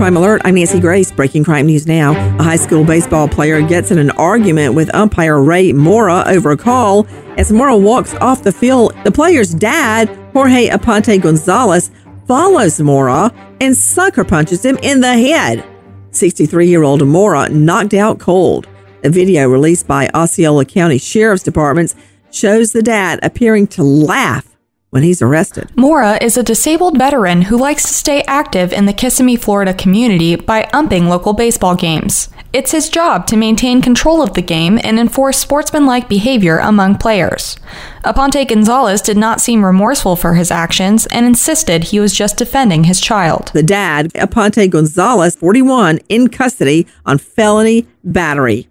Crime Alert, I'm Nancy Grace. Breaking crime news now. A high school baseball player gets in an argument with umpire Ray Mora over a call. As Mora walks off the field, the player's dad, Jorge Aponte Gonzalez, follows Mora and sucker punches him in the head. 63 year old Mora knocked out cold. A video released by Osceola County Sheriff's Department shows the dad appearing to laugh when he's arrested. Mora is a disabled veteran who likes to stay active in the Kissimmee, Florida community by umping local baseball games. It's his job to maintain control of the game and enforce sportsmanlike behavior among players. Aponte Gonzalez did not seem remorseful for his actions and insisted he was just defending his child. The dad, Aponte Gonzalez, 41, in custody on felony battery.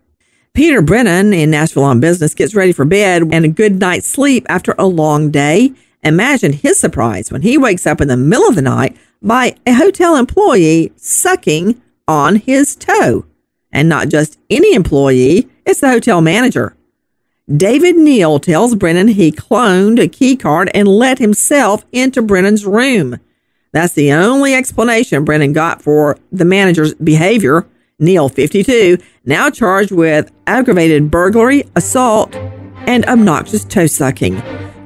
Peter Brennan in Nashville on Business gets ready for bed and a good night's sleep after a long day. Imagine his surprise when he wakes up in the middle of the night by a hotel employee sucking on his toe. And not just any employee, it's the hotel manager. David Neal tells Brennan he cloned a key card and let himself into Brennan's room. That's the only explanation Brennan got for the manager's behavior. Neal, 52, now charged with aggravated burglary, assault, and obnoxious toe sucking.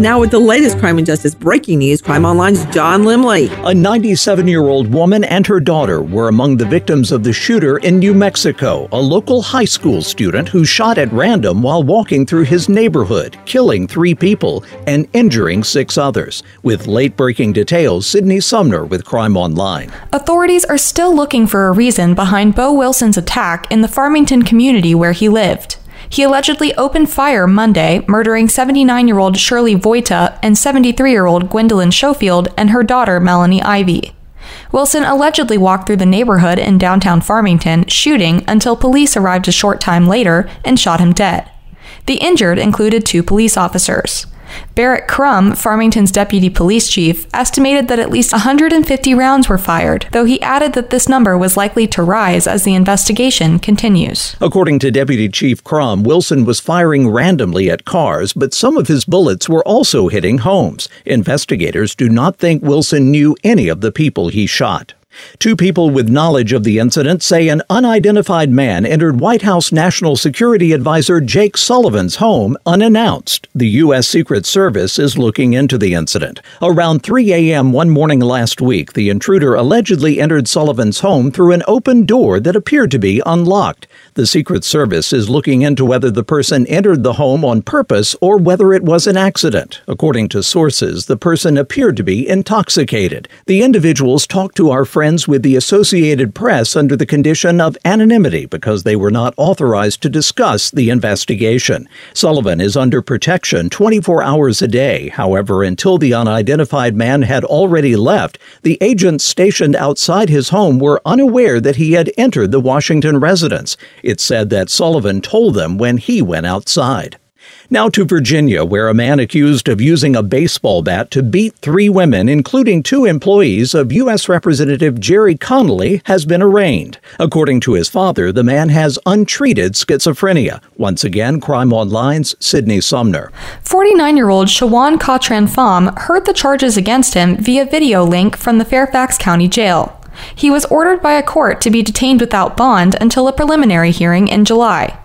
Now, with the latest crime and justice breaking news, Crime Online's John Limley. A 97 year old woman and her daughter were among the victims of the shooter in New Mexico, a local high school student who shot at random while walking through his neighborhood, killing three people and injuring six others. With late breaking details, Sydney Sumner with Crime Online. Authorities are still looking for a reason behind Beau Wilson's attack in the Farmington community where he lived. He allegedly opened fire Monday, murdering 79 year old Shirley Voita and 73 year old Gwendolyn Schofield and her daughter Melanie Ivie. Wilson allegedly walked through the neighborhood in downtown Farmington, shooting until police arrived a short time later and shot him dead. The injured included two police officers. Baric Crum, Farmington's deputy police chief, estimated that at least 150 rounds were fired, though he added that this number was likely to rise as the investigation continues. According to Deputy Chief Crum, Wilson was firing randomly at cars, but some of his bullets were also hitting homes. Investigators do not think Wilson knew any of the people he shot. Two people with knowledge of the incident say an unidentified man entered White House National Security Advisor Jake Sullivan's home unannounced. The U.S. Secret Service is looking into the incident. Around 3 a.m. one morning last week, the intruder allegedly entered Sullivan's home through an open door that appeared to be unlocked. The Secret Service is looking into whether the person entered the home on purpose or whether it was an accident. According to sources, the person appeared to be intoxicated. The individuals talked to our with the Associated Press under the condition of anonymity because they were not authorized to discuss the investigation. Sullivan is under protection 24 hours a day. However, until the unidentified man had already left, the agents stationed outside his home were unaware that he had entered the Washington residence. It said that Sullivan told them when he went outside. Now to Virginia, where a man accused of using a baseball bat to beat three women, including two employees of U.S. Representative Gerry Connolly, has been arraigned. According to his father, the man has untreated schizophrenia. Once again, Crime Online's Sydney Sumner. 49 year old Xuan Kha Tran Pham heard the charges against him via video link from the Fairfax County Jail. He was ordered by a court to be detained without bond until a preliminary hearing in July.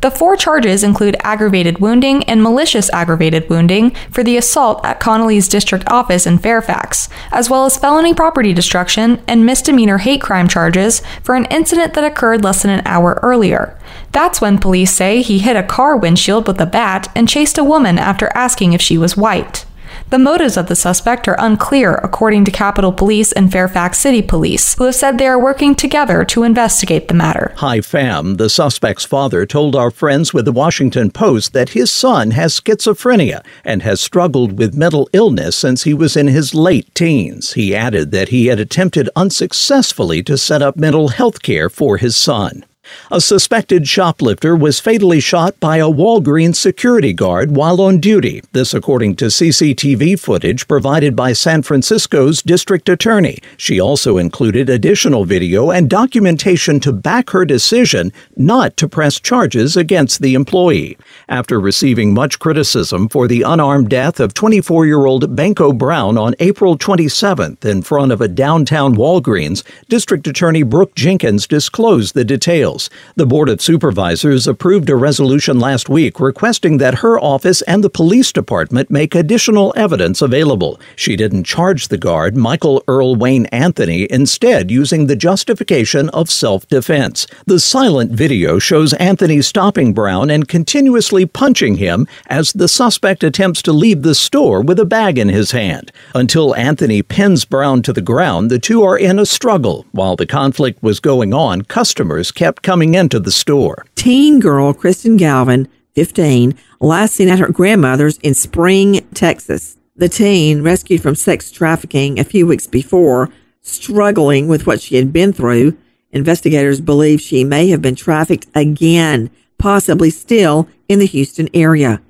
The four charges include aggravated wounding and malicious aggravated wounding for the assault at Connolly's district office in Fairfax, as well as felony property destruction and misdemeanor hate crime charges for an incident that occurred less than an hour earlier. That's when police say he hit a car windshield with a bat and chased a woman after asking if she was white. The motives of the suspect are unclear, according to Capitol Police and Fairfax City Police, who have said they are working together to investigate the matter. Hy Pham, the suspect's father, told our friends with the Washington Post that his son has schizophrenia and has struggled with mental illness since he was in his late teens. He added that he had attempted unsuccessfully to set up mental health care for his son. A suspected shoplifter was fatally shot by a Walgreens security guard while on duty. This, according to CCTV footage provided by San Francisco's district attorney. She also included additional video and documentation to back her decision not to press charges against the employee. After receiving much criticism for the unarmed death of 24 year old Banko Brown on April 27th in front of a downtown Walgreens, District Attorney Brooke Jenkins disclosed the details. The Board of Supervisors approved a resolution last week requesting that her office and the police department make additional evidence available. She didn't charge the guard, Michael Earl Wayne Anthony, instead using the justification of self defense. The silent video shows Anthony stopping Brown and continuously punching him as the suspect attempts to leave the store with a bag in his hand. Until Anthony pins Brown to the ground, the two are in a struggle. While the conflict was going on, customers kept coming into the store. Teen girl Kristen Galvin, 15, last seen at her grandmother's in Spring, Texas. The teen, rescued from sex trafficking a few weeks before, struggling with what she had been through, investigators believe she may have been trafficked again, possibly still in the Houston area.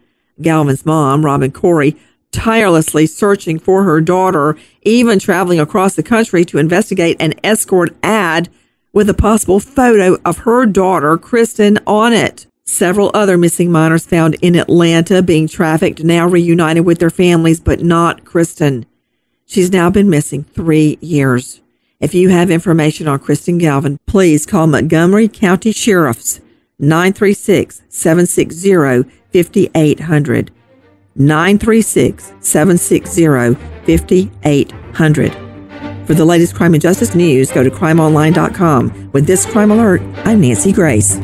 Galvin's mom, Robin Corey, tirelessly searching for her daughter, even traveling across the country to investigate an escort ad with a possible photo of her daughter, Kristen, on it. Several other missing minors found in Atlanta being trafficked now reunited with their families, but not Kristen. She's now been missing three years. If you have information on Kristen Galvin, please call Montgomery County Sheriff's 936 760 5800. 936 760 5800. For the latest crime and justice news, go to crimeonline.com. With this crime alert, I'm Nancy Grace.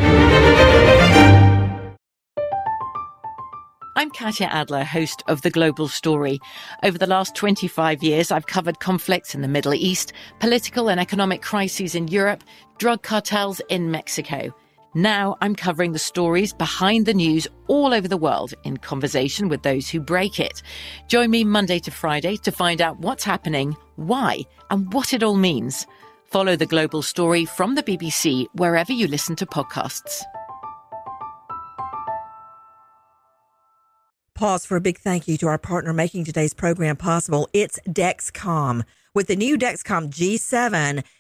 I'm Katya Adler, host of The Global Story. Over the last 25 years, I've covered conflicts in the Middle East, political and economic crises in Europe, drug cartels in Mexico. Now I'm covering the stories behind the news all over the world in conversation with those who break it. Join me Monday to Friday to find out what's happening, why, and what it all means. Follow the global story from the BBC wherever you listen to podcasts. pause for a big thank you to our partner making today's program possible. It's Dexcom. With the new Dexcom G7,